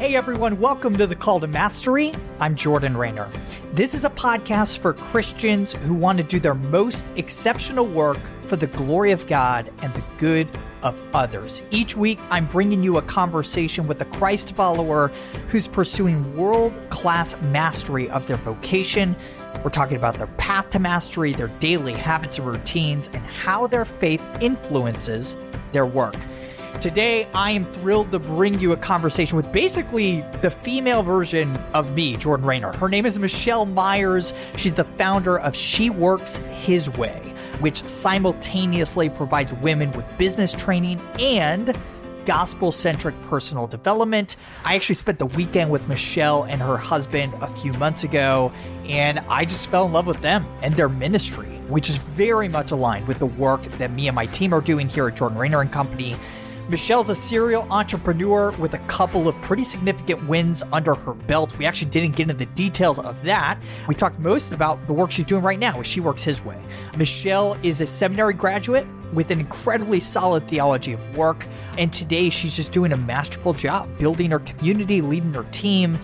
Hey everyone, welcome to the Call to Mastery. I'm Jordan Raynor. This is a podcast for Christians who want to do their most exceptional work for the glory of God and the good of others. Each week, I'm bringing you a conversation with a Christ follower who's pursuing world class mastery of their vocation. We're talking about their path to mastery, their daily habits and routines, and how their faith influences their work. Today, I am thrilled to bring you a conversation with basically the female version of me, Jordan Raynor. Her name is Michelle Myers. She's the founder of She Works His Way, which simultaneously provides women with business training and gospel centric personal development. I actually spent the weekend with Michelle and her husband a few months ago, and I just fell in love with them and their ministry, which is very much aligned with the work that me and my team are doing here at Jordan Raynor and Company. Michelle's a serial entrepreneur with a couple of pretty significant wins under her belt. We actually didn't get into the details of that. We talked most about the work she's doing right now as she works his way. Michelle is a seminary graduate with an incredibly solid theology of work, and today she's just doing a masterful job building her community, leading her team,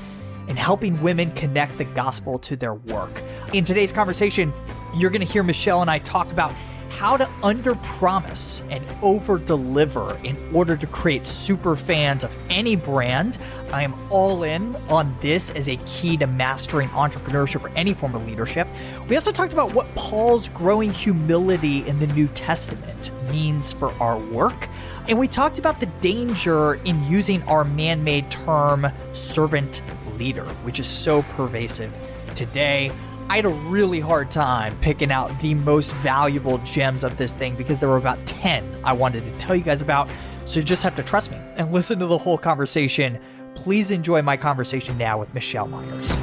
and helping women connect the gospel to their work. In today's conversation, you're going to hear Michelle and I talk about how to under promise and over deliver in order to create super fans of any brand. I am all in on this as a key to mastering entrepreneurship or any form of leadership. We also talked about what Paul's growing humility in the New Testament means for our work. And we talked about the danger in using our man made term servant leader, which is so pervasive today. I had a really hard time picking out the most valuable gems of this thing because there were about 10 I wanted to tell you guys about. So you just have to trust me and listen to the whole conversation. Please enjoy my conversation now with Michelle Myers.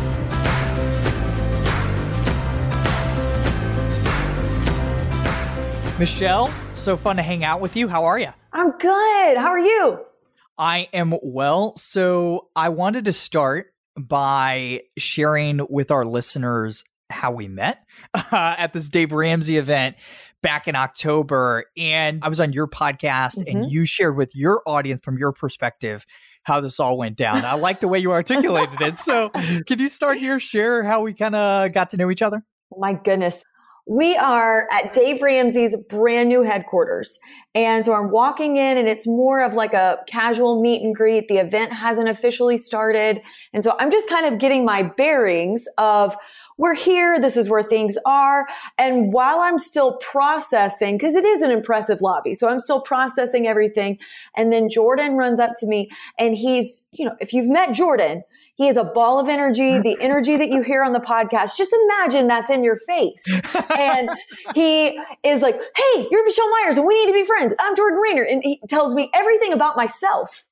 Michelle, so fun to hang out with you. How are you? I'm good. How are you? I am well. So I wanted to start by sharing with our listeners how we met uh, at this Dave Ramsey event back in October. And I was on your podcast mm-hmm. and you shared with your audience from your perspective how this all went down. I like the way you articulated it. So, can you start here, share how we kind of got to know each other? My goodness. We are at Dave Ramsey's brand new headquarters. And so I'm walking in and it's more of like a casual meet and greet. The event hasn't officially started. And so I'm just kind of getting my bearings of we're here. This is where things are. And while I'm still processing, because it is an impressive lobby, so I'm still processing everything. And then Jordan runs up to me and he's, you know, if you've met Jordan, he is a ball of energy, the energy that you hear on the podcast. Just imagine that's in your face. And he is like, Hey, you're Michelle Myers and we need to be friends. I'm Jordan Raynor. And he tells me everything about myself.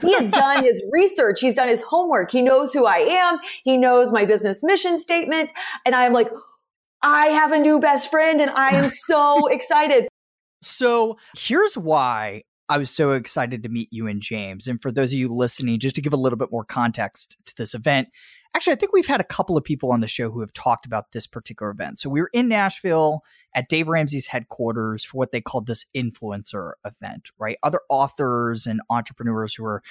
He has done his research. He's done his homework. He knows who I am. He knows my business mission statement. And I'm like, I have a new best friend and I am so excited. So here's why I was so excited to meet you and James. And for those of you listening, just to give a little bit more context to this event, actually, I think we've had a couple of people on the show who have talked about this particular event. So we were in Nashville at Dave Ramsey's headquarters for what they called this influencer event, right? Other authors and entrepreneurs who are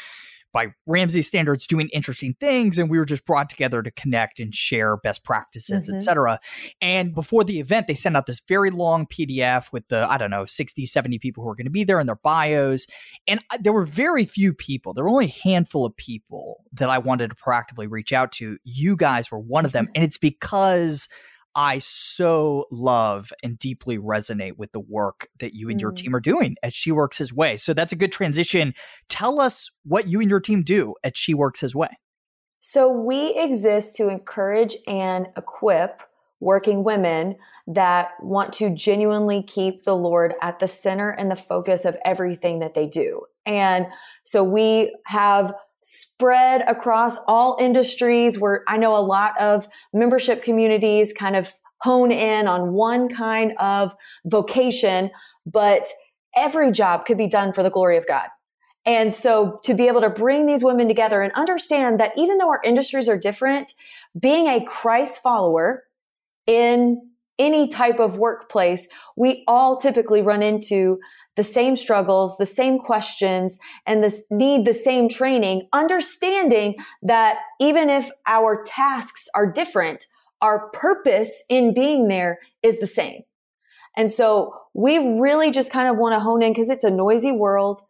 by Ramsey standards doing interesting things and we were just brought together to connect and share best practices, mm-hmm. etc. And before the event they sent out this very long PDF with the I don't know 60 70 people who are going to be there and their bios and there were very few people. There were only a handful of people that I wanted to proactively reach out to. You guys were one of them and it's because I so love and deeply resonate with the work that you and mm. your team are doing at She Works His Way. So that's a good transition. Tell us what you and your team do at She Works His Way. So we exist to encourage and equip working women that want to genuinely keep the Lord at the center and the focus of everything that they do. And so we have spread across all industries where I know a lot of membership communities kind of hone in on one kind of vocation, but every job could be done for the glory of God. And so to be able to bring these women together and understand that even though our industries are different, being a Christ follower in any type of workplace, we all typically run into the same struggles, the same questions, and this need the same training, understanding that even if our tasks are different, our purpose in being there is the same. And so we really just kind of want to hone in because it's a noisy world.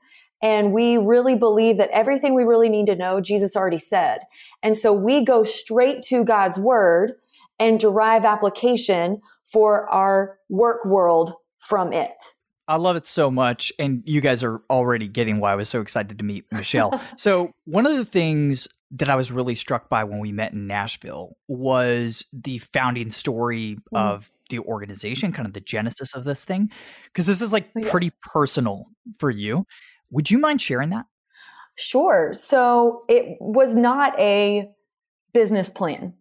And we really believe that everything we really need to know, Jesus already said. And so we go straight to God's word and derive application for our work world from it. I love it so much. And you guys are already getting why I was so excited to meet Michelle. so, one of the things that I was really struck by when we met in Nashville was the founding story mm. of the organization, kind of the genesis of this thing. Because this is like yeah. pretty personal for you. Would you mind sharing that? Sure. So, it was not a business plan.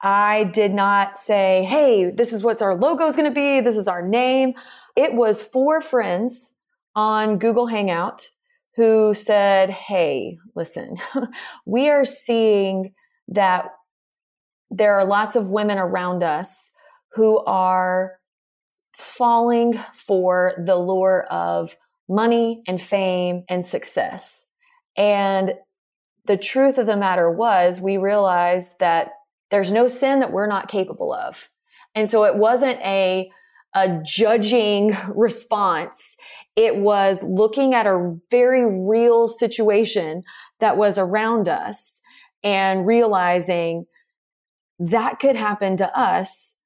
I did not say, hey, this is what our logo is going to be. This is our name. It was four friends on Google Hangout who said, hey, listen, we are seeing that there are lots of women around us who are falling for the lure of money and fame and success. And the truth of the matter was, we realized that there's no sin that we're not capable of. And so it wasn't a, a judging response. It was looking at a very real situation that was around us and realizing that could happen to us.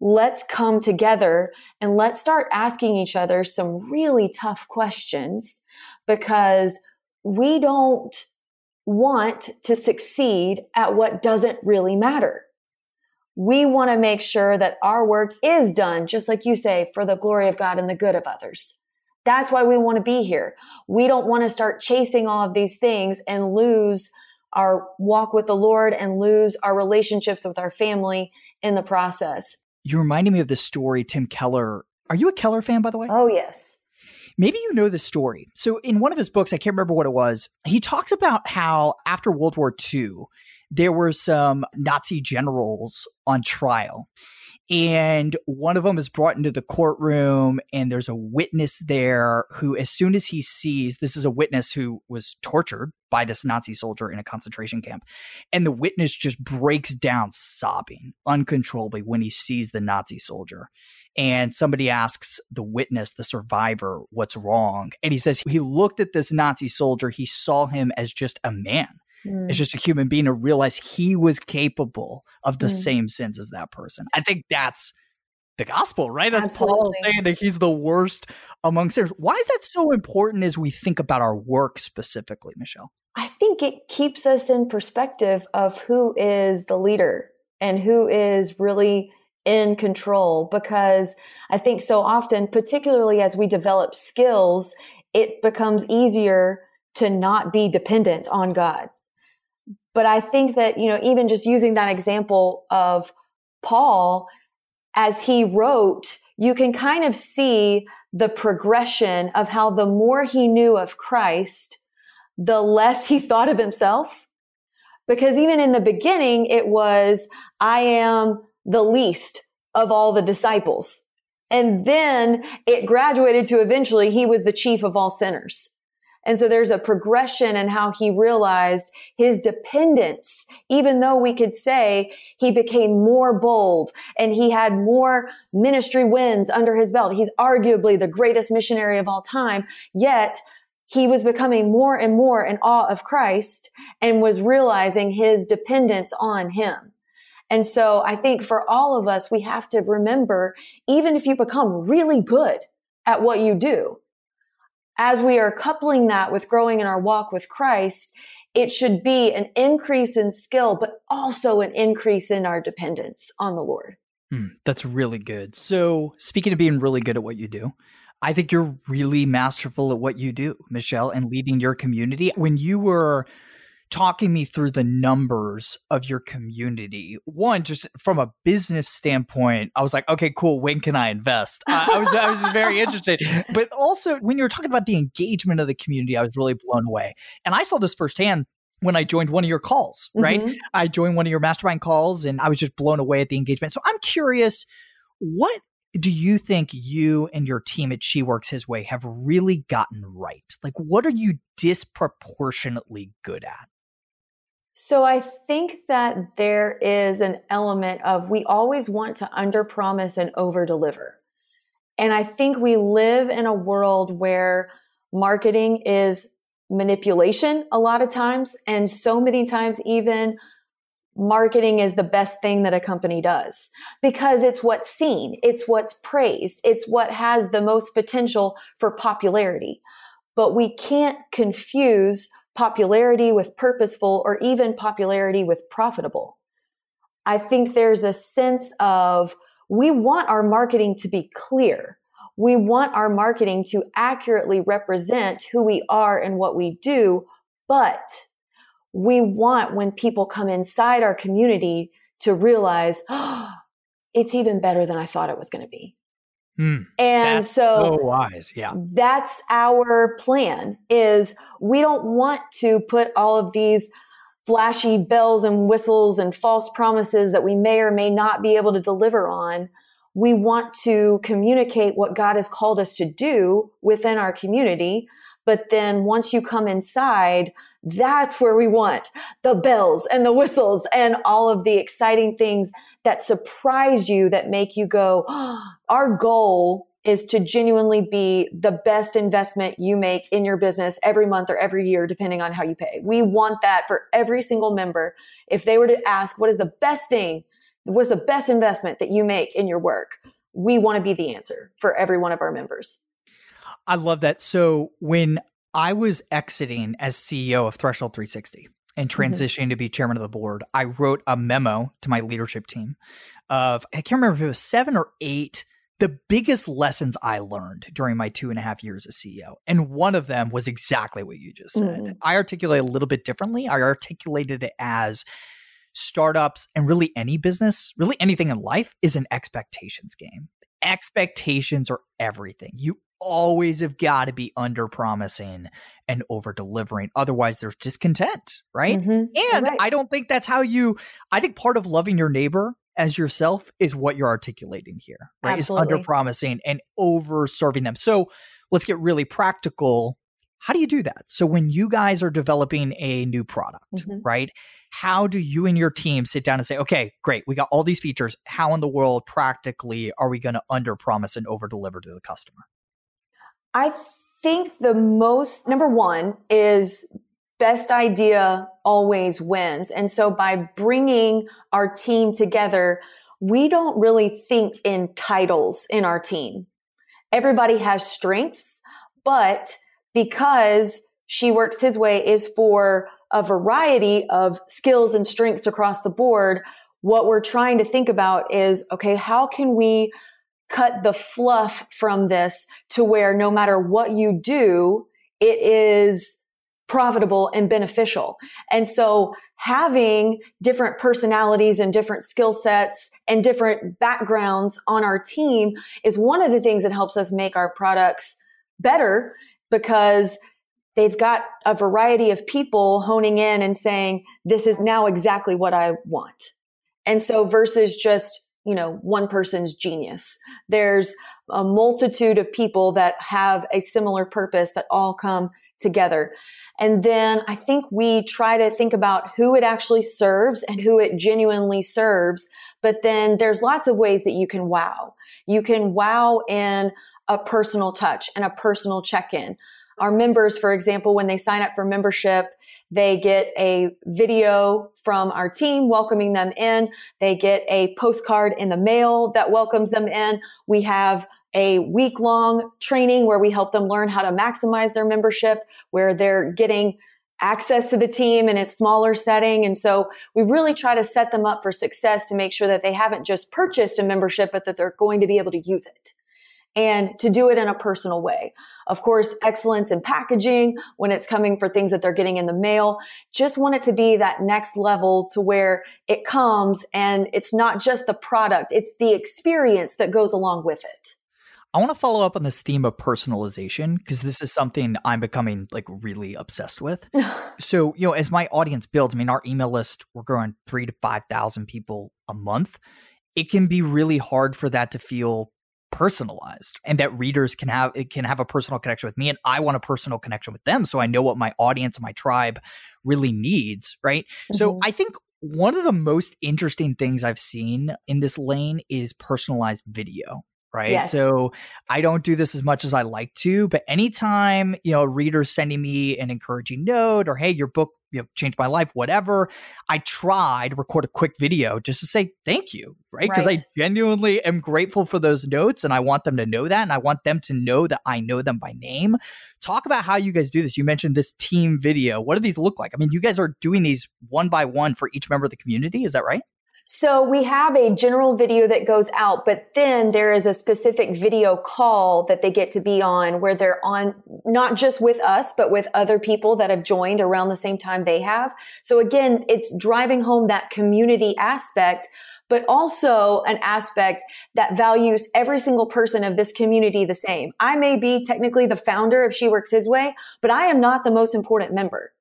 Let's come together and let's start asking each other some really tough questions because we don't want to succeed at what doesn't really matter. We want to make sure that our work is done, just like you say, for the glory of God and the good of others. That's why we want to be here. We don't want to start chasing all of these things and lose our walk with the Lord and lose our relationships with our family in the process. You reminded me of this story Tim Keller. Are you a Keller fan, by the way? Oh, yes. Maybe you know the story. So, in one of his books, I can't remember what it was, he talks about how after World War II, there were some Nazi generals on trial. And one of them is brought into the courtroom, and there's a witness there who, as soon as he sees this is a witness who was tortured by this Nazi soldier in a concentration camp, and the witness just breaks down sobbing uncontrollably when he sees the Nazi soldier and somebody asks the witness, the survivor, what's wrong. And he says he looked at this Nazi soldier, he saw him as just a man. Mm. As just a human being to realize he was capable of the mm. same sins as that person. I think that's the gospel, right? That's Absolutely. Paul saying that he's the worst among sinners. Why is that so important as we think about our work specifically, Michelle? I think it keeps us in perspective of who is the leader and who is really in control because I think so often, particularly as we develop skills, it becomes easier to not be dependent on God. But I think that, you know, even just using that example of Paul, as he wrote, you can kind of see the progression of how the more he knew of Christ, the less he thought of himself. Because even in the beginning, it was, I am the least of all the disciples. And then it graduated to eventually he was the chief of all sinners. And so there's a progression in how he realized his dependence, even though we could say he became more bold and he had more ministry wins under his belt. He's arguably the greatest missionary of all time. Yet he was becoming more and more in awe of Christ and was realizing his dependence on him. And so I think for all of us, we have to remember, even if you become really good at what you do, as we are coupling that with growing in our walk with Christ, it should be an increase in skill, but also an increase in our dependence on the Lord. Hmm, that's really good. So, speaking of being really good at what you do, I think you're really masterful at what you do, Michelle, and leading your community. When you were talking me through the numbers of your community. One, just from a business standpoint, I was like, okay, cool. When can I invest? I, I was, I was just very interested. But also, when you were talking about the engagement of the community, I was really blown away. And I saw this firsthand when I joined one of your calls, right? Mm-hmm. I joined one of your mastermind calls and I was just blown away at the engagement. So I'm curious, what do you think you and your team at She Works His Way have really gotten right? Like, what are you disproportionately good at? So I think that there is an element of we always want to under promise and over deliver. And I think we live in a world where marketing is manipulation a lot of times. And so many times, even marketing is the best thing that a company does because it's what's seen, it's what's praised, it's what has the most potential for popularity. But we can't confuse popularity with purposeful or even popularity with profitable. I think there's a sense of we want our marketing to be clear. We want our marketing to accurately represent who we are and what we do, but we want when people come inside our community to realize, oh, it's even better than I thought it was going to be. Mm, and so, so wise, yeah. That's our plan is we don't want to put all of these flashy bells and whistles and false promises that we may or may not be able to deliver on. We want to communicate what God has called us to do within our community. But then once you come inside, that's where we want the bells and the whistles and all of the exciting things that surprise you that make you go, oh, our goal is to genuinely be the best investment you make in your business every month or every year, depending on how you pay. We want that for every single member. If they were to ask, what is the best thing? What's the best investment that you make in your work? We want to be the answer for every one of our members. I love that. So when I was exiting as CEO of Threshold 360 and mm-hmm. transitioning mm-hmm. to be chairman of the board. I wrote a memo to my leadership team of, I can't remember if it was seven or eight, the biggest lessons I learned during my two and a half years as CEO. And one of them was exactly what you just said. Mm. I articulate a little bit differently. I articulated it as startups and really any business, really anything in life is an expectations game. Expectations are everything. You always have got to be under promising and over delivering. Otherwise, there's discontent, right? Mm-hmm. And right. I don't think that's how you, I think part of loving your neighbor as yourself is what you're articulating here, right? Absolutely. Is under promising and over serving them. So let's get really practical. How do you do that? So when you guys are developing a new product, mm-hmm. right? How do you and your team sit down and say, okay, great, we got all these features. How in the world practically are we going to under promise and over deliver to the customer? I think the most, number one is best idea always wins. And so by bringing our team together, we don't really think in titles in our team. Everybody has strengths, but because she works his way is for a variety of skills and strengths across the board. What we're trying to think about is, okay, how can we cut the fluff from this to where no matter what you do, it is profitable and beneficial. And so having different personalities and different skill sets and different backgrounds on our team is one of the things that helps us make our products better because they've got a variety of people honing in and saying, this is now exactly what I want. And so versus just you know, one person's genius. There's a multitude of people that have a similar purpose that all come together. And then I think we try to think about who it actually serves and who it genuinely serves. But then there's lots of ways that you can wow. You can wow in a personal touch and a personal check in. Our members, for example, when they sign up for membership, they get a video from our team welcoming them in. They get a postcard in the mail that welcomes them in. We have a week long training where we help them learn how to maximize their membership, where they're getting access to the team in a smaller setting. And so we really try to set them up for success to make sure that they haven't just purchased a membership, but that they're going to be able to use it. And to do it in a personal way. Of course, excellence in packaging when it's coming for things that they're getting in the mail. Just want it to be that next level to where it comes and it's not just the product, it's the experience that goes along with it. I want to follow up on this theme of personalization because this is something I'm becoming like really obsessed with. so, you know, as my audience builds, I mean, our email list, we're growing three to 5,000 people a month. It can be really hard for that to feel personalized and that readers can have it can have a personal connection with me and I want a personal connection with them. So I know what my audience my tribe really needs right? Mm-hmm. so I think one of the most interesting things I've seen in this lane is personalized video right? Yes. So I don't do this as much as I like to, but anytime, you know, a reader sending me an encouraging note or hey, your book you know, changed my life, whatever, I try to record a quick video just to say thank you, right? Because right. I genuinely am grateful for those notes and I want them to know that and I want them to know that I know them by name. Talk about how you guys do this. You mentioned this team video. What do these look like? I mean, you guys are doing these one by one for each member of the community, is that right? So we have a general video that goes out, but then there is a specific video call that they get to be on where they're on not just with us, but with other people that have joined around the same time they have. So again, it's driving home that community aspect but also an aspect that values every single person of this community the same. I may be technically the founder of She Works His Way, but I am not the most important member.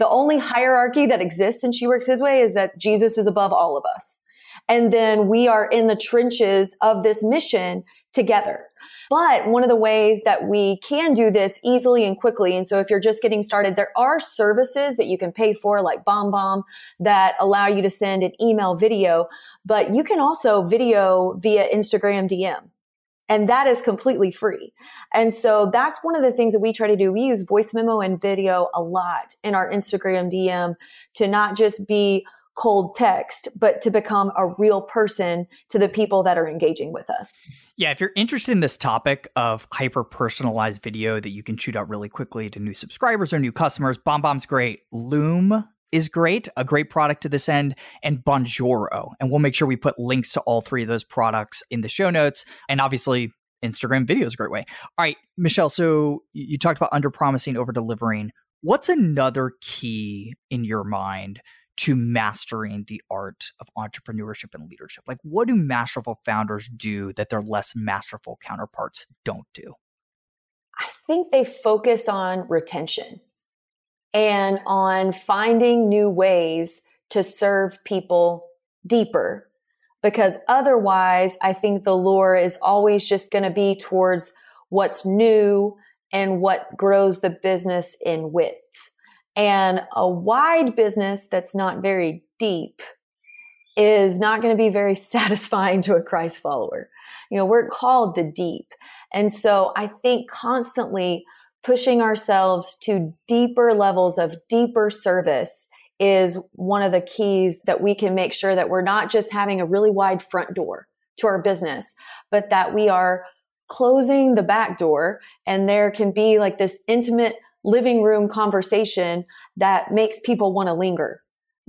The only hierarchy that exists in She Works His Way is that Jesus is above all of us. And then we are in the trenches of this mission together. But one of the ways that we can do this easily and quickly, and so if you're just getting started, there are services that you can pay for, like BombBomb, that allow you to send an email video, but you can also video via Instagram DM. And that is completely free. And so that's one of the things that we try to do. We use voice memo and video a lot in our Instagram DM to not just be cold text, but to become a real person to the people that are engaging with us. Yeah, if you're interested in this topic of hyper personalized video that you can shoot out really quickly to new subscribers or new customers, BombBomb's great. Loom is great, a great product to this end, and Bonjoro. And we'll make sure we put links to all three of those products in the show notes. And obviously, Instagram video is a great way. All right, Michelle. So you talked about under promising, over delivering. What's another key in your mind to mastering the art of entrepreneurship and leadership? Like, what do masterful founders do that their less masterful counterparts don't do? I think they focus on retention and on finding new ways to serve people deeper. Because otherwise, I think the lure is always just going to be towards what's new and what grows the business in width. And a wide business that's not very deep is not going to be very satisfying to a Christ follower. You know, we're called to deep. And so I think constantly pushing ourselves to deeper levels of deeper service is one of the keys that we can make sure that we're not just having a really wide front door to our business, but that we are closing the back door and there can be like this intimate living room conversation that makes people want to linger.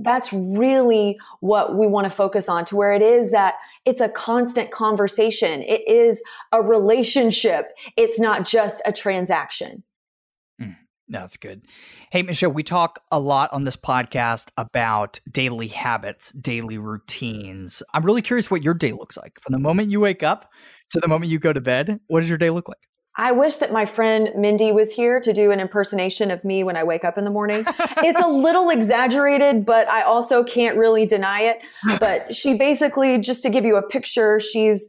That's really what we want to focus on to where it is that it's a constant conversation. It is a relationship. It's not just a transaction. Mm, that's good. Hey, Michelle, we talk a lot on this podcast about daily habits, daily routines. I'm really curious what your day looks like from the moment you wake up to the moment you go to bed. What does your day look like? I wish that my friend Mindy was here to do an impersonation of me when I wake up in the morning. it's a little exaggerated, but I also can't really deny it. But she basically, just to give you a picture, she's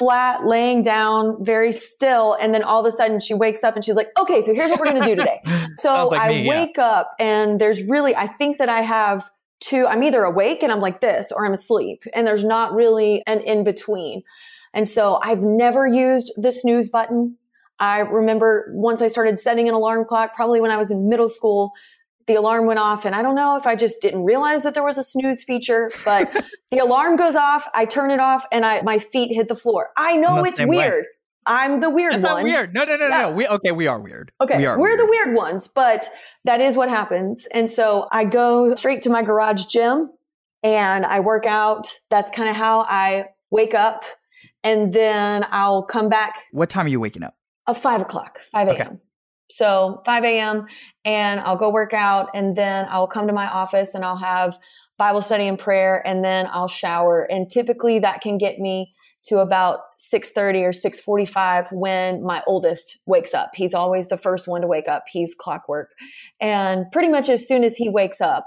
flat, laying down, very still. And then all of a sudden she wakes up and she's like, okay, so here's what we're going to do today. So like I me, wake yeah. up and there's really, I think that I have two, I'm either awake and I'm like this or I'm asleep and there's not really an in between. And so I've never used the snooze button. I remember once I started setting an alarm clock, probably when I was in middle school, the alarm went off and I don't know if I just didn't realize that there was a snooze feature, but the alarm goes off, I turn it off and I, my feet hit the floor. I know it's weird. Way. I'm the weird That's one. Not weird. No, no, no, yeah. no. We okay. We are weird. Okay, we are we're weird. the weird ones, but that is what happens. And so I go straight to my garage gym and I work out. That's kind of how I wake up And then I'll come back. What time are you waking up? Five o'clock, 5 a.m. Okay. So 5 a.m. and I'll go work out and then I'll come to my office and I'll have Bible study and prayer and then I'll shower. And typically that can get me to about 6:30 or 6:45 when my oldest wakes up. He's always the first one to wake up. He's clockwork. And pretty much as soon as he wakes up,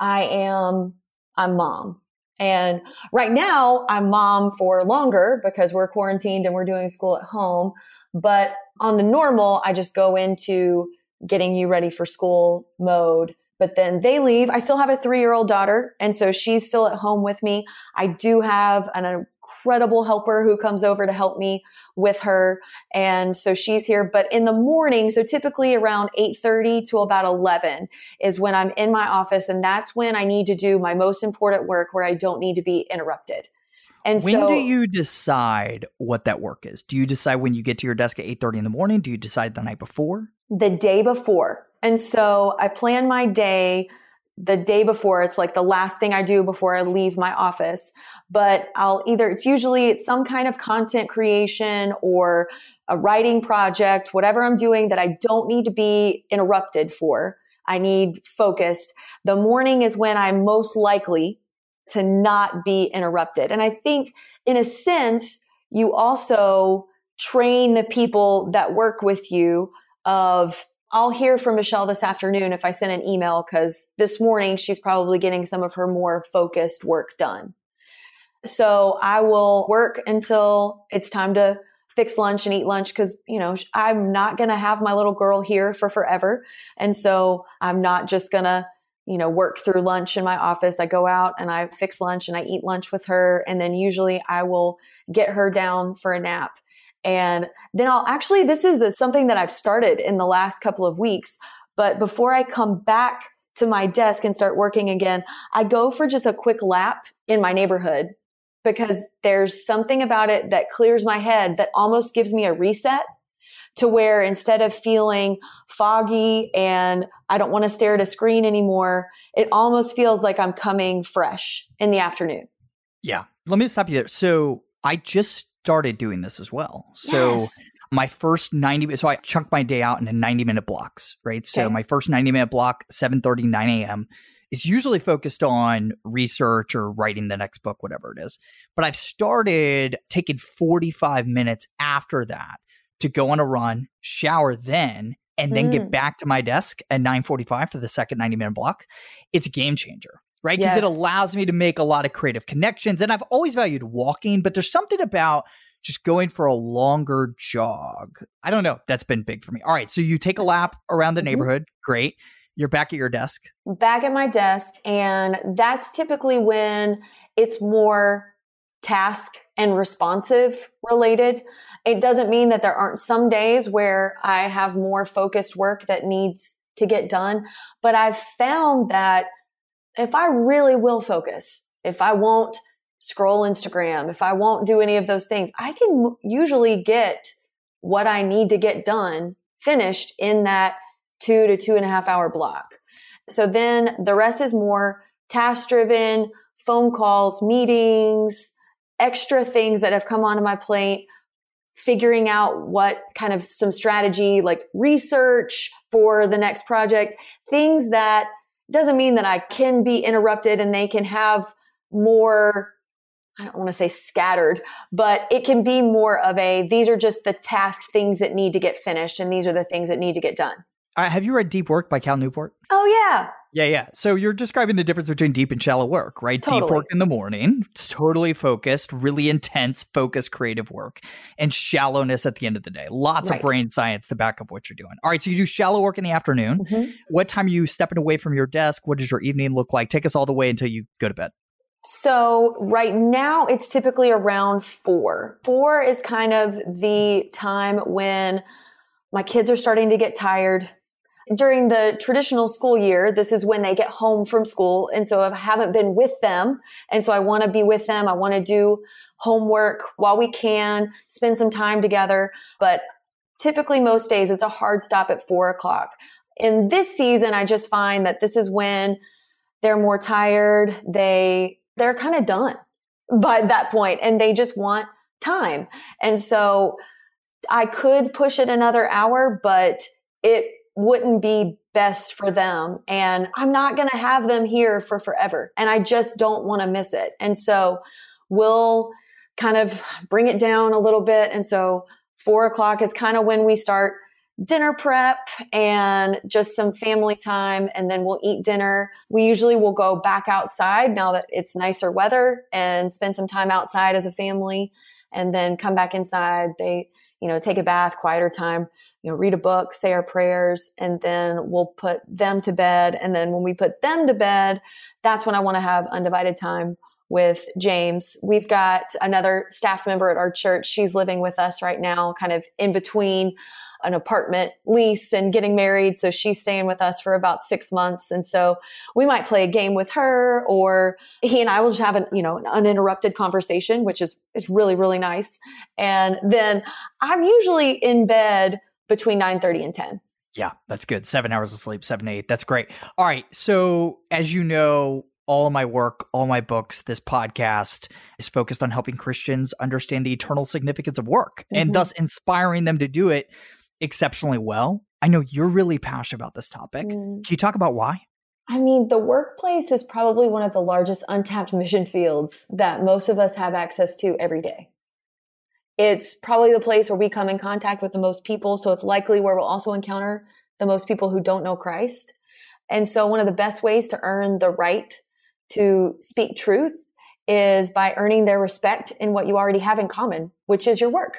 I am I'm mom. And right now I'm mom for longer because we're quarantined and we're doing school at home. But on the normal, I just go into getting you ready for school mode. But then they leave. I still have a three year old daughter. And so she's still at home with me. I do have an incredible helper who comes over to help me with her. And so she's here. But in the morning, so typically around 8:30 to about 11 is when I'm in my office. And that's when I need to do my most important work where I don't need to be interrupted. And when so, do you decide what that work is? Do you decide when you get to your desk at 8:30 in the morning? Do you decide the night before? The day before. And so I plan my day the day before. It's like the last thing I do before I leave my office. But I'll either it's usually it's some kind of content creation or a writing project, whatever I'm doing that I don't need to be interrupted for. I need focused. The morning is when I'm most likely to not be interrupted. And I think in a sense, you also train the people that work with you of I'll hear from Michelle this afternoon if I send an email because this morning she's probably getting some of her more focused work done. So I will work until it's time to fix lunch and eat lunch because, you know, I'm not going to have my little girl here for forever. And so I'm not just going to you know, work through lunch in my office. I go out and I fix lunch and I eat lunch with her. And then usually I will get her down for a nap. And then I'll actually, this is something that I've started in the last couple of weeks. But before I come back to my desk and start working again, I go for just a quick lap in my neighborhood because there's something about it that clears my head that almost gives me a reset to where instead of feeling foggy and I don't want to stare at a screen anymore, it almost feels like I'm coming fresh in the afternoon. Yeah. Let me stop you there. So I just started doing this as well. So yes. my first 90 so I chunk my day out into 90 minute blocks, right? So okay. my first 90 minute block, 7 30, 9 a.m. is usually focused on research or writing the next book, whatever it is. But I've started taking 45 minutes after that to go on a run, shower then, and then mm. get back to my desk at 9:45 for the second 90 minute block. It's a game changer, right? Because yes. it allows me to make a lot of creative connections. And I've always valued walking, but there's something about just going for a longer jog. I don't know. That's been big for me. All right. So you take a lap around the mm-hmm. neighborhood. Great. You're back at your desk. Back at my desk. And that's typically when it's more task and responsive related. It doesn't mean that there aren't some days where I have more focused work that needs to get done, but I've found that if I really will focus, if I won't scroll Instagram, if I won't do any of those things, I can usually get what I need to get done finished in that two to two and a half hour block. So then the rest is more task driven, phone calls, meetings, extra things that have come onto my plate, figuring out what kind of some strategy, like research for the next project, things that doesn't mean that I can be interrupted and they can have more I don't want to say scattered, but it can be more of a these are just the task things that need to get finished and these are the things that need to get done. Uh, have you read Deep Work by Cal Newport? Oh yeah. Yeah, yeah. So you're describing the difference between deep and shallow work, right? Totally. Deep work in the morning, totally focused, really intense, focused, creative work, and shallowness at the end of the day. Lots right. of brain science to back up what you're doing. All right, so you do shallow work in the afternoon. Mm-hmm. What time are you stepping away from your desk? What does your evening look like? Take us all the way until you go to bed. So right now it's typically around four. Four is kind of the time when my kids are starting to get tired during the traditional school year, this is when they get home from school. And so I haven't been with them. And so I want to be with them. I want to do homework while we can, spend some time together. But typically most days it's a hard stop at four o'clock. In this season, I just find that this is when they're more tired. They, they're kind of done by that point and they just want time. And so I could push it another hour, but it wouldn't be best for them. And I'm not going to have them here for forever. And I just don't want to miss it. And so we'll kind of bring it down a little bit. And so four o'clock is kind of when we start dinner prep and just some family time and then we'll eat dinner. We usually will go back outside now that it's nicer weather and spend some time outside as a family and then come back inside. They, you know, take a bath, quieter time, you know, read a book, say our prayers, and then we'll put them to bed. And then when we put them to bed, that's when I want to have undivided time with James. We've got another staff member at our church. She's living with us right now, kind of in between an apartment lease and getting married. So she's staying with us for about six months. And so we might play a game with her or he and I will just have an, you know, an uninterrupted conversation, which is, is really, really nice. And then I'm usually in bed between 930 and 10. Yeah, that's good. Seven hours of sleep, seven, eight. That's great. All right. So, as you know, all of my work, all my books, this podcast is focused on helping Christians understand the eternal significance of work mm-hmm. and thus inspiring them to do it exceptionally well. I know you're really passionate about this topic. Mm. Can you talk about why? I mean, the workplace is probably one of the largest untapped mission fields that most of us have access to every day. It's probably the place where we come in contact with the most people. So it's likely where we'll also encounter the most people who don't know Christ. And so one of the best ways to earn the right to speak truth is by earning their respect in what you already have in common, which is your work.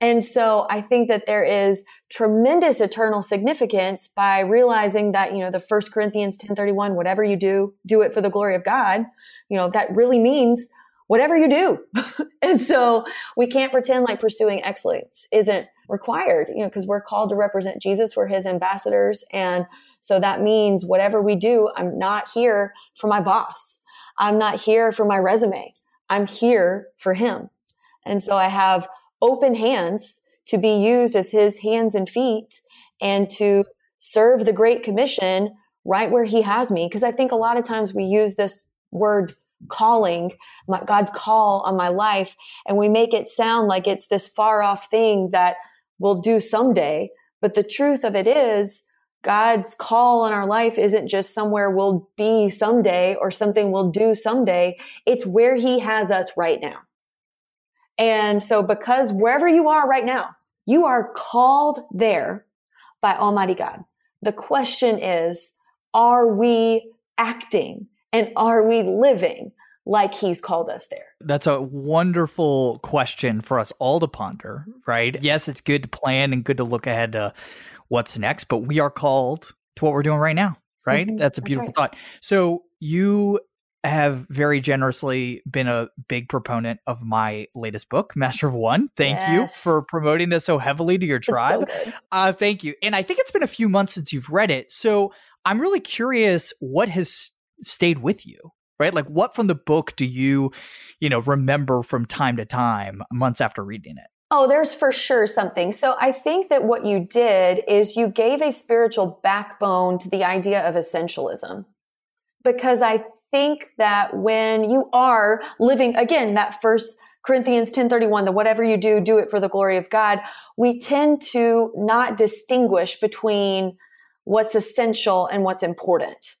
And so I think that there is tremendous eternal significance by realizing that, you know, the first Corinthians 1031, whatever you do, do it for the glory of God. You know, that really means whatever you do. and so we can't pretend like pursuing excellence isn't required, you know, because we're called to represent Jesus. We're his ambassadors. And so that means whatever we do, I'm not here for my boss. I'm not here for my resume. I'm here for him. And so I have open hands to be used as his hands and feet and to serve the Great Commission right where he has me. Because I think a lot of times we use this word calling, my, God's call on my life, and we make it sound like it's this far off thing that we'll do someday. But the truth of it is, God's call on our life isn't just somewhere we'll be someday or something we'll do someday. It's where he has us right now. And so because wherever you are right now, you are called there by Almighty God. The question is, are we acting and are we living like he's called us there? That's a wonderful question for us all to ponder, right? Yes, it's good to plan and good to look ahead to what's next, but we are called to what we're doing right now, right? Mm-hmm. That's a beautiful That's right. thought. So you have very generously been a big proponent of my latest book, Master of One. Thank yes. you for promoting this so heavily to your tribe. So uh, thank you. And I think it's been a few months since you've read it. So I'm really curious what has stayed with you, right? Like what from the book do you, you know, remember from time to time, months after reading it? Oh, there's for sure something. So I think that what you did is you gave a spiritual backbone to the idea of essentialism. Because I think that when you are living, again, that first Corinthians 10:31 that whatever you do do it for the glory of God we tend to not distinguish between what's essential and what's important.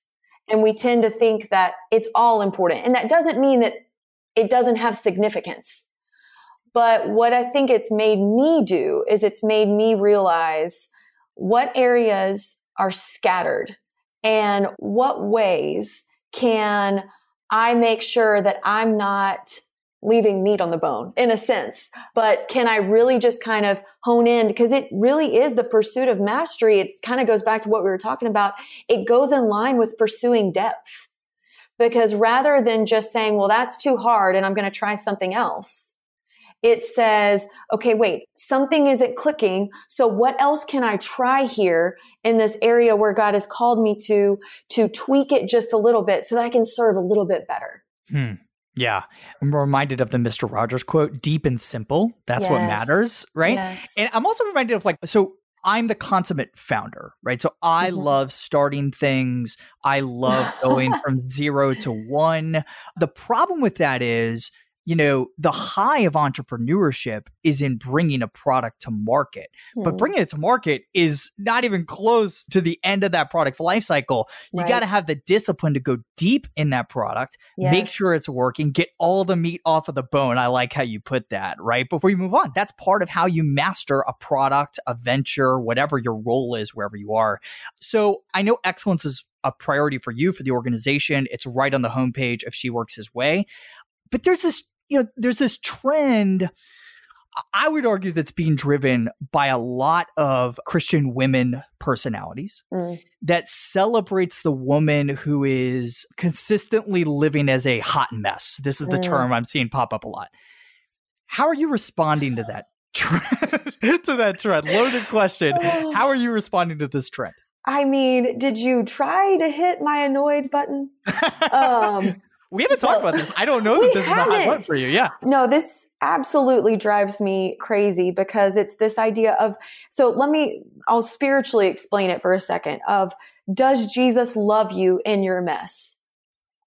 And we tend to think that it's all important. And that doesn't mean that it doesn't have significance. But what I think it's made me do is it's made me realize what areas are scattered and what ways can I make sure that I'm not leaving meat on the bone in a sense, but can I really just kind of hone in because it really is the pursuit of mastery. It kind of goes back to what we were talking about. It goes in line with pursuing depth because rather than just saying, well, that's too hard and I'm going to try something else it says, okay, wait, something isn't clicking. So what else can I try here in this area where God has called me to, to tweak it just a little bit so that I can serve a little bit better? Hmm. Yeah. I'm reminded of the Mr. Rogers quote, deep and simple. That's yes. what matters. Right. Yes. And I'm also reminded of like, so I'm the consummate founder, right? So I mm-hmm. love starting things. I love going from zero to one. The problem with that is you know, the high of entrepreneurship is in bringing a product to market. Hmm. But bringing it to market is not even close to the end of that product's life cycle. You right. got to have the discipline to go deep in that product, yes. make sure it's working, get all the meat off of the bone. I like how you put that, right? Before you move on. That's part of how you master a product, a venture, whatever your role is, wherever you are. So I know excellence is a priority for you, for the organization. It's right on the homepage of She Works His Way. But there's this, you know, there's this trend. I would argue that's being driven by a lot of Christian women personalities mm. that celebrates the woman who is consistently living as a hot mess. This is the mm. term I'm seeing pop up a lot. How are you responding to that trend? to that trend? Loaded question. How are you responding to this trend? I mean, did you try to hit my annoyed button? Um, we haven't so, talked about this. I don't know that this haven't. is a hot button for you. Yeah. No, this absolutely drives me crazy because it's this idea of, so let me, I'll spiritually explain it for a second of, does Jesus love you in your mess?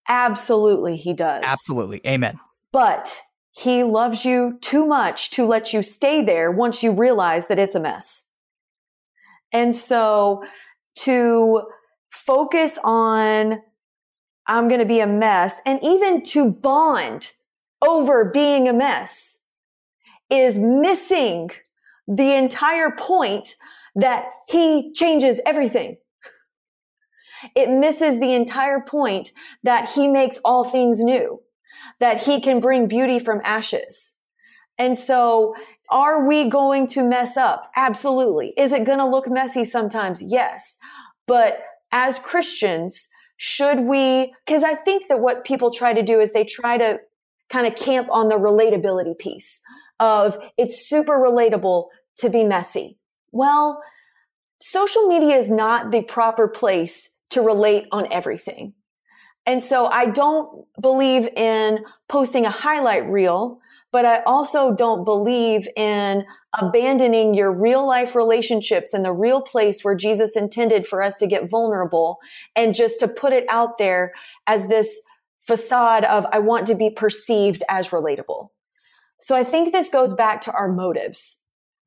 Absolutely, he does. Absolutely. Amen. But he loves you too much to let you stay there once you realize that it's a mess. And so to focus on, I'm going to be a mess, and even to bond over being a mess is missing the entire point that he changes everything. It misses the entire point that he makes all things new, that he can bring beauty from ashes. And so are we going to mess up? Absolutely. Is it going to look messy sometimes? Yes. But as Christians, should we, because I think that what people try to do is they try to kind of camp on the relatability piece of it's super relatable to be messy. Well, social media is not the proper place to relate on everything. And so I don't believe in posting a highlight reel but I also don't believe in abandoning your real life relationships in the real place where Jesus intended for us to get vulnerable and just to put it out there as this facade of, I want to be perceived as relatable. So I think this goes back to our motives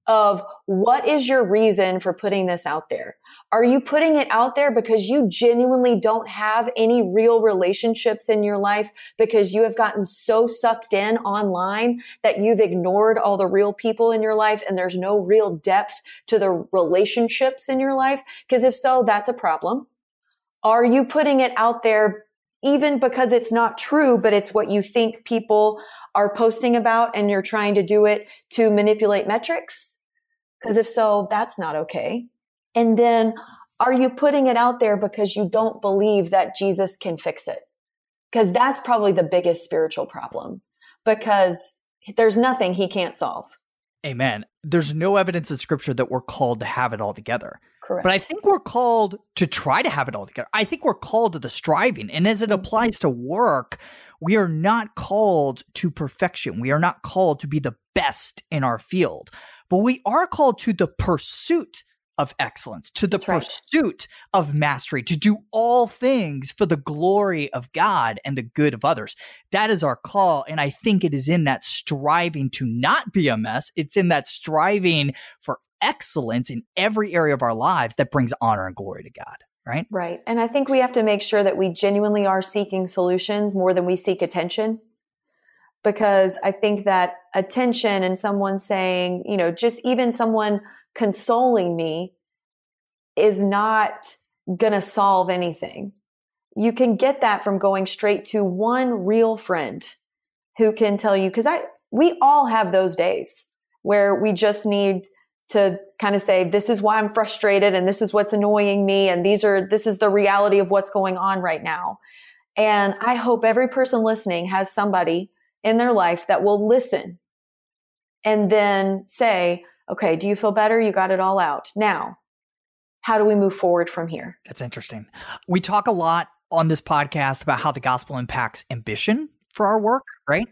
of what is your reason for putting this out there? Are you putting it out there because you genuinely don't have any real relationships in your life because you have gotten so sucked in online that you've ignored all the real people in your life and there's no real depth to the relationships in your life? Because if so, that's a problem. Are you putting it out there even because it's not true, but it's what you think people are posting about and you're trying to do it to manipulate metrics? Because if so, that's not okay. And then are you putting it out there because you don't believe that Jesus can fix it? Because that's probably the biggest spiritual problem because there's nothing he can't solve. Amen. There's no evidence in scripture that we're called to have it all together. Correct. But I think we're called to try to have it all together. I think we're called to the striving. And as it mm-hmm. applies to work, we are not called to perfection. We are not called to be the best in our field but we are called to the pursuit of excellence, to the That's pursuit right. of mastery, to do all things for the glory of God and the good of others. That is our call. And I think it is in that striving to not be a mess. It's in that striving for excellence in every area of our lives that brings honor and glory to God. Right. Right. And I think we have to make sure that we genuinely are seeking solutions more than we seek attention because I think that attention and someone saying, you know, just even someone consoling me is not going to solve anything. You can get that from going straight to one real friend who can tell you, because I, we all have those days where we just need to kind of say, this is why I'm frustrated and this is what's annoying me. And these are, this is the reality of what's going on right now. And I hope every person listening has somebody in their life that will listen and then say, okay, do you feel better? You got it all out. Now, how do we move forward from here? That's interesting. We talk a lot on this podcast about how the gospel impacts ambition for our work, right?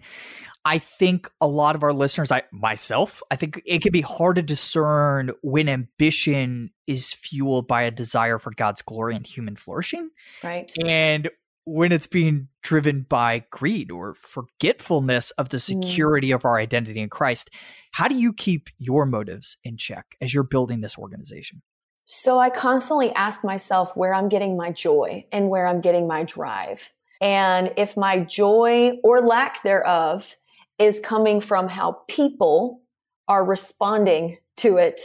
I think a lot of our listeners, I myself, I think it can be hard to discern when ambition is fueled by a desire for God's glory and human flourishing. Right. And when it's being driven by greed or forgetfulness of the mm. security mm. of our identity in Christ. How do you keep your motives in check as you're building this organization? So I constantly ask myself where I'm getting my joy and where I'm getting my drive. And if my joy or lack thereof is coming from how people are responding to it,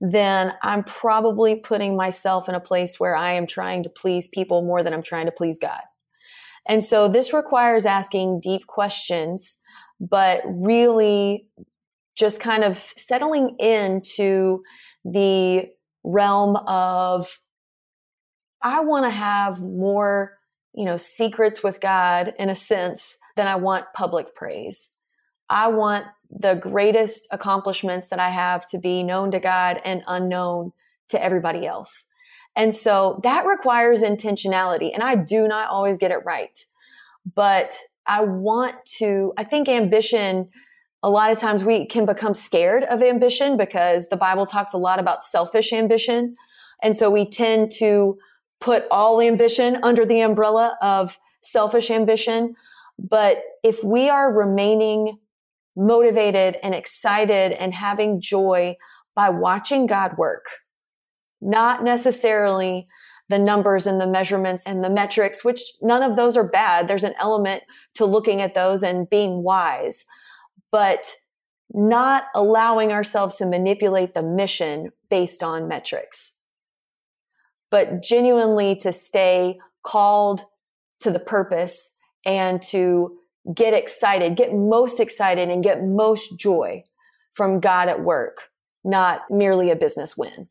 then I'm probably putting myself in a place where I am trying to please people more than I'm trying to please God. And so this requires asking deep questions, but really just kind of settling into the realm of I want to have more, you know, secrets with God in a sense than I want public praise. I want the greatest accomplishments that I have to be known to God and unknown to everybody else. And so that requires intentionality. And I do not always get it right. But I want to, I think ambition, a lot of times we can become scared of ambition because the Bible talks a lot about selfish ambition. And so we tend to put all ambition under the umbrella of selfish ambition. But if we are remaining motivated and excited and having joy by watching God work, not necessarily the numbers and the measurements and the metrics, which none of those are bad. There's an element to looking at those and being wise, but not allowing ourselves to manipulate the mission based on metrics, but genuinely to stay called to the purpose and to get excited, get most excited and get most joy from God at work, not merely a business win.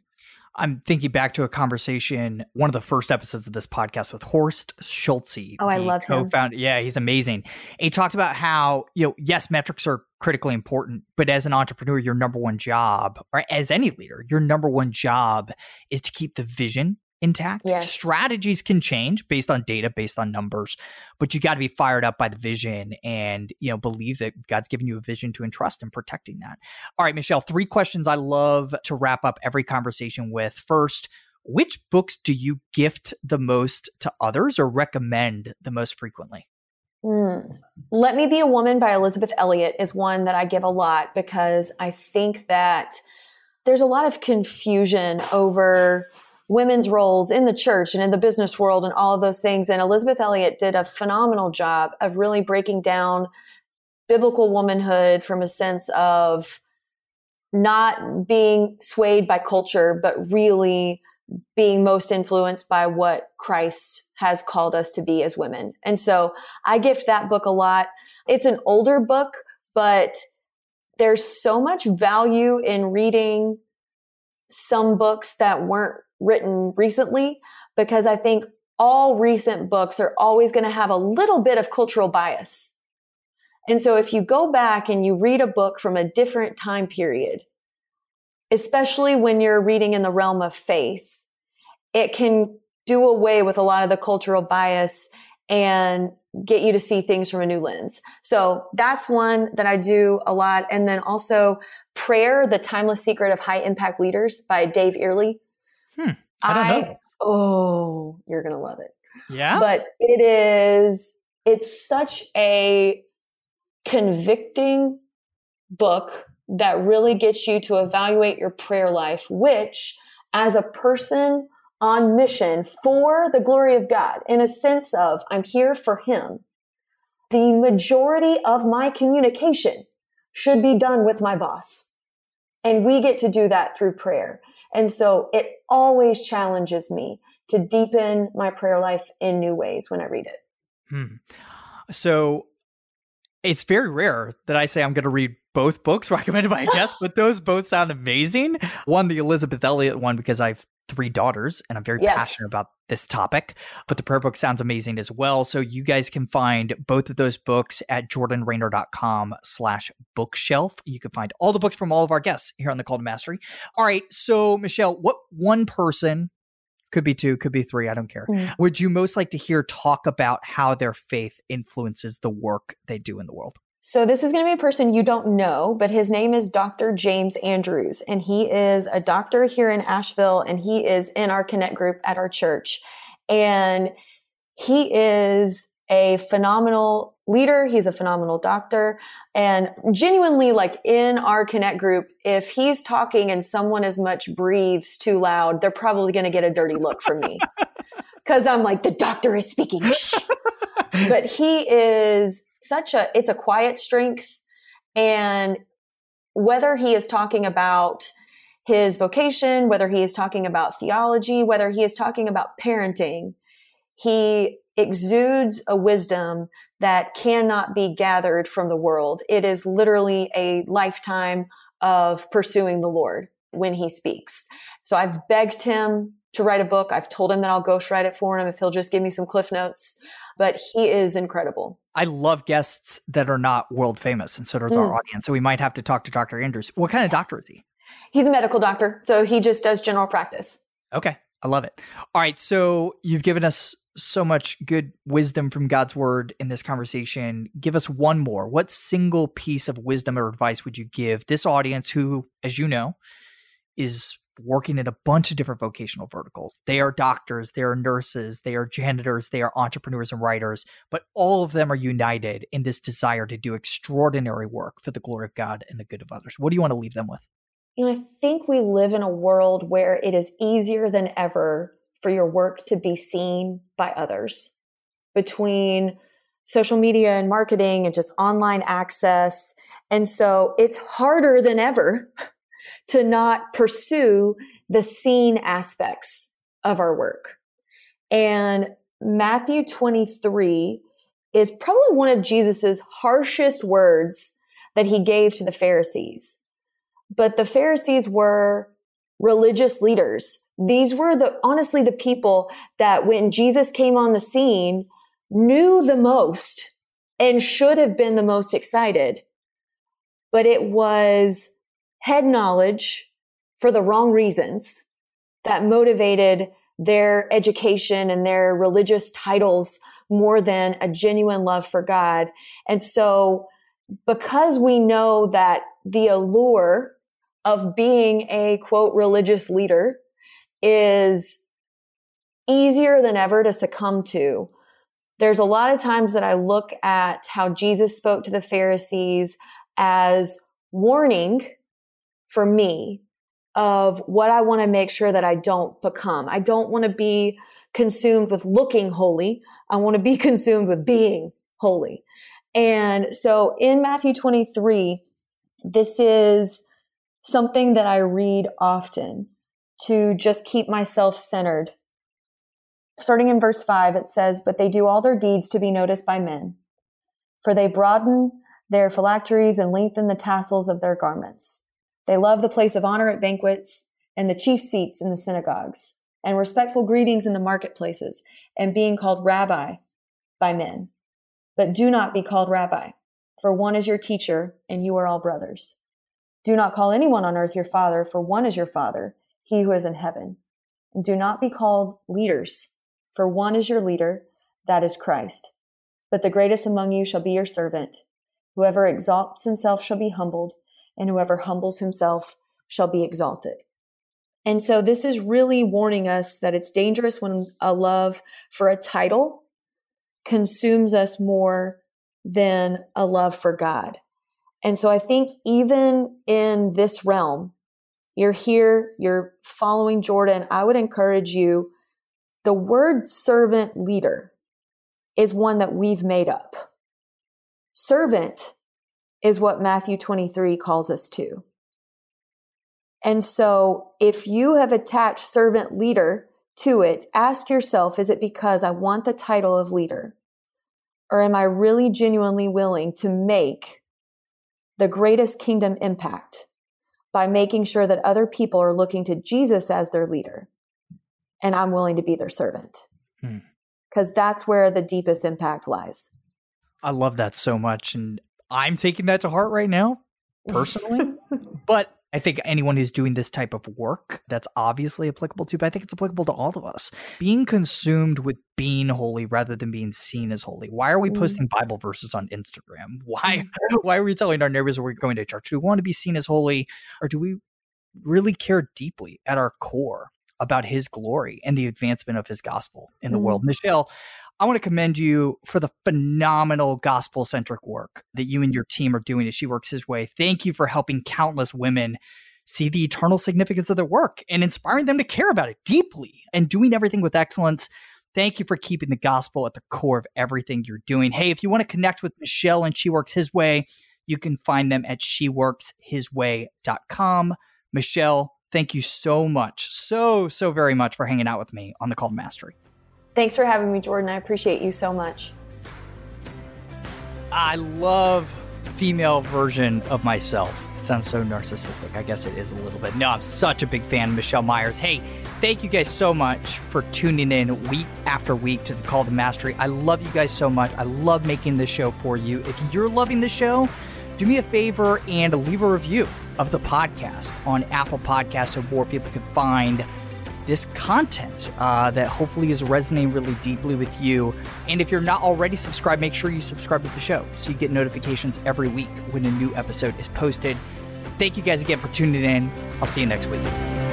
I'm thinking back to a conversation, one of the first episodes of this podcast with Horst Schulze. Oh, I love him. Co-founder. Yeah, he's amazing. And he talked about how, you know, yes, metrics are critically important, but as an entrepreneur, your number one job, or as any leader, your number one job is to keep the vision intact. Yes. Strategies can change based on data, based on numbers, but you got to be fired up by the vision and, you know, believe that God's given you a vision to entrust in protecting that. All right, Michelle, three questions I love to wrap up every conversation with. First, which books do you gift the most to others or recommend the most frequently? Mm. Let Me Be a Woman by Elisabeth Elliot is one that I give a lot because I think that there's a lot of confusion over women's roles in the church and in the business world and all of those things. And Elisabeth Elliot did a phenomenal job of really breaking down biblical womanhood from a sense of not being swayed by culture, but really being most influenced by what Christ has called us to be as women. And so I gift that book a lot. It's an older book, but there's so much value in reading some books that weren't written recently because I think all recent books are always going to have a little bit of cultural bias. And so if you go back and you read a book from a different time period, especially when you're reading in the realm of faith, it can do away with a lot of the cultural bias and get you to see things from a new lens. So that's one that I do a lot. And then also Prayer, The Timeless Secret of High Impact Leaders by Dave Earley. Hmm. I don't I, know. Oh, you're going to love it. Yeah. But it is, it's such a convicting book that really gets you to evaluate your prayer life, which as a person on mission for the glory of God, in a sense of I'm here for Him, the majority of my communication should be done with my boss. And we get to do that through prayer. And so it always challenges me to deepen my prayer life in new ways when I read it. Hmm. So it's very rare that I say I'm going to read both books recommended by a guest, but those both sound amazing. One, the Elisabeth Elliot one, because I've three daughters and I'm very yes. passionate about this topic. But the prayer book sounds amazing as well. So you guys can find both of those books at jordanraynor.com slash bookshelf. You can find all the books from all of our guests here on the Call to Mastery. All right. So Michelle, what one person could be two, could be three, I don't care. Mm. Would you most like to hear talk about how their faith influences the work they do in the world? So this is going to be a person you don't know, but his name is Dr. James Andrews, and he is a doctor here in Asheville, and he is in our Connect group at our church. And He is a phenomenal leader. He's a phenomenal doctor. And genuinely, like in our Connect group, if he's talking and someone as much breathes too loud, they're probably going to get a dirty look from me. Cause I'm like, the doctor is speaking. but he is such a, it's a quiet strength. And whether he is talking about his vocation, whether he is talking about theology, whether he is talking about parenting, he exudes a wisdom that cannot be gathered from the world. It is literally a lifetime of pursuing the Lord when he speaks. So I've begged him to write a book. I've told him that I'll ghostwrite it for him if he'll just give me some cliff notes. But he is incredible. I love guests that are not world famous, and so does mm. our audience. So we might have to talk to Dr. Andrews. What kind of doctor is he? He's a medical doctor, so he just does general practice. Okay. I love it. All right. So you've given us so much good wisdom from God's word in this conversation. Give us one more. What single piece of wisdom or advice would you give this audience who, as you know, is working in a bunch of different vocational verticals? They are doctors, they are nurses, they are janitors, they are entrepreneurs and writers, but all of them are united in this desire to do extraordinary work for the glory of God and the good of others. What do you want to leave them with? You know, I think we live in a world where it is easier than ever for your work to be seen by others between social media and marketing and just online access. And so it's harder than ever to not pursue the seen aspects of our work. And Matthew 23 is probably one of Jesus's harshest words that he gave to the Pharisees. But the Pharisees were religious leaders these were the honestly the people that when Jesus came on the scene knew the most and should have been the most excited. But it was head knowledge for the wrong reasons that motivated their education and their religious titles more than a genuine love for God. And so because we know that the allure of being a quote religious leader is easier than ever to succumb to. There's a lot of times that I look at how Jesus spoke to the Pharisees as warning for me of what I want to make sure that I don't become. I don't want to be consumed with looking holy. I want to be consumed with being holy. And so in Matthew 23, this is something that I read often to just keep myself centered. Starting in verse 5, it says, But they do all their deeds to be noticed by men, for they broaden their phylacteries and lengthen the tassels of their garments. They love the place of honor at banquets and the chief seats in the synagogues, and respectful greetings in the marketplaces, and being called rabbi by men. But do not be called rabbi, for one is your teacher, and you are all brothers. Do not call anyone on earth your father, for one is your father he who is in heaven. And do not be called leaders, for one is your leader, that is Christ. But the greatest among you shall be your servant. Whoever exalts himself shall be humbled, and whoever humbles himself shall be exalted. And so this is really warning us that it's dangerous when a love for a title consumes us more than a love for God. And so I think even in this realm, you're here, you're following Jordan, I would encourage you. The word servant leader is one that we've made up. Servant is what Matthew 23 calls us to. And so if you have attached servant leader to it, ask yourself is it because I want the title of leader? Or am I really genuinely willing to make the greatest kingdom impact by making sure that other people are looking to Jesus as their leader and I'm willing to be their servant. Because hmm. that's where the deepest impact lies. I love that so much. And I'm taking that to heart right now, personally. but I think anyone who's doing this type of work, that's obviously applicable to, but I think it's applicable to all of us. Being consumed with being holy rather than being seen as holy. Why are we mm. posting Bible verses on Instagram? Why why are we telling our neighbors we're going to church? Do we want to be seen as holy or do we really care deeply at our core about his glory and the advancement of his gospel in the mm. world? Michelle, I want to commend you for the phenomenal gospel centric work that you and your team are doing as She Works His Way. Thank you for helping countless women see the eternal significance of their work and inspiring them to care about it deeply and doing everything with excellence. Thank you for keeping the gospel at the core of everything you're doing. Hey, if you want to connect with Michelle and She Works His Way, you can find them at sheworkshisway.com. Michelle, thank you so much, so, so very much for hanging out with me on the Call to Mastery. Thanks for having me, Jordan. I appreciate you so much. I love female version of myself. It sounds so narcissistic. I guess it is a little bit. No, I'm such a big fan of Michelle Myers. Hey, thank you guys so much for tuning in week after week to the Call to Mastery. I love you guys so much. I love making this show for you. If you're loving the show, do me a favor and leave a review of the podcast on Apple Podcasts so more people can find this content uh, that hopefully is resonating really deeply with you. And if you're not already subscribed, make sure you subscribe to the show so you get notifications every week when a new episode is posted. Thank you guys again for tuning in. I'll see you next week.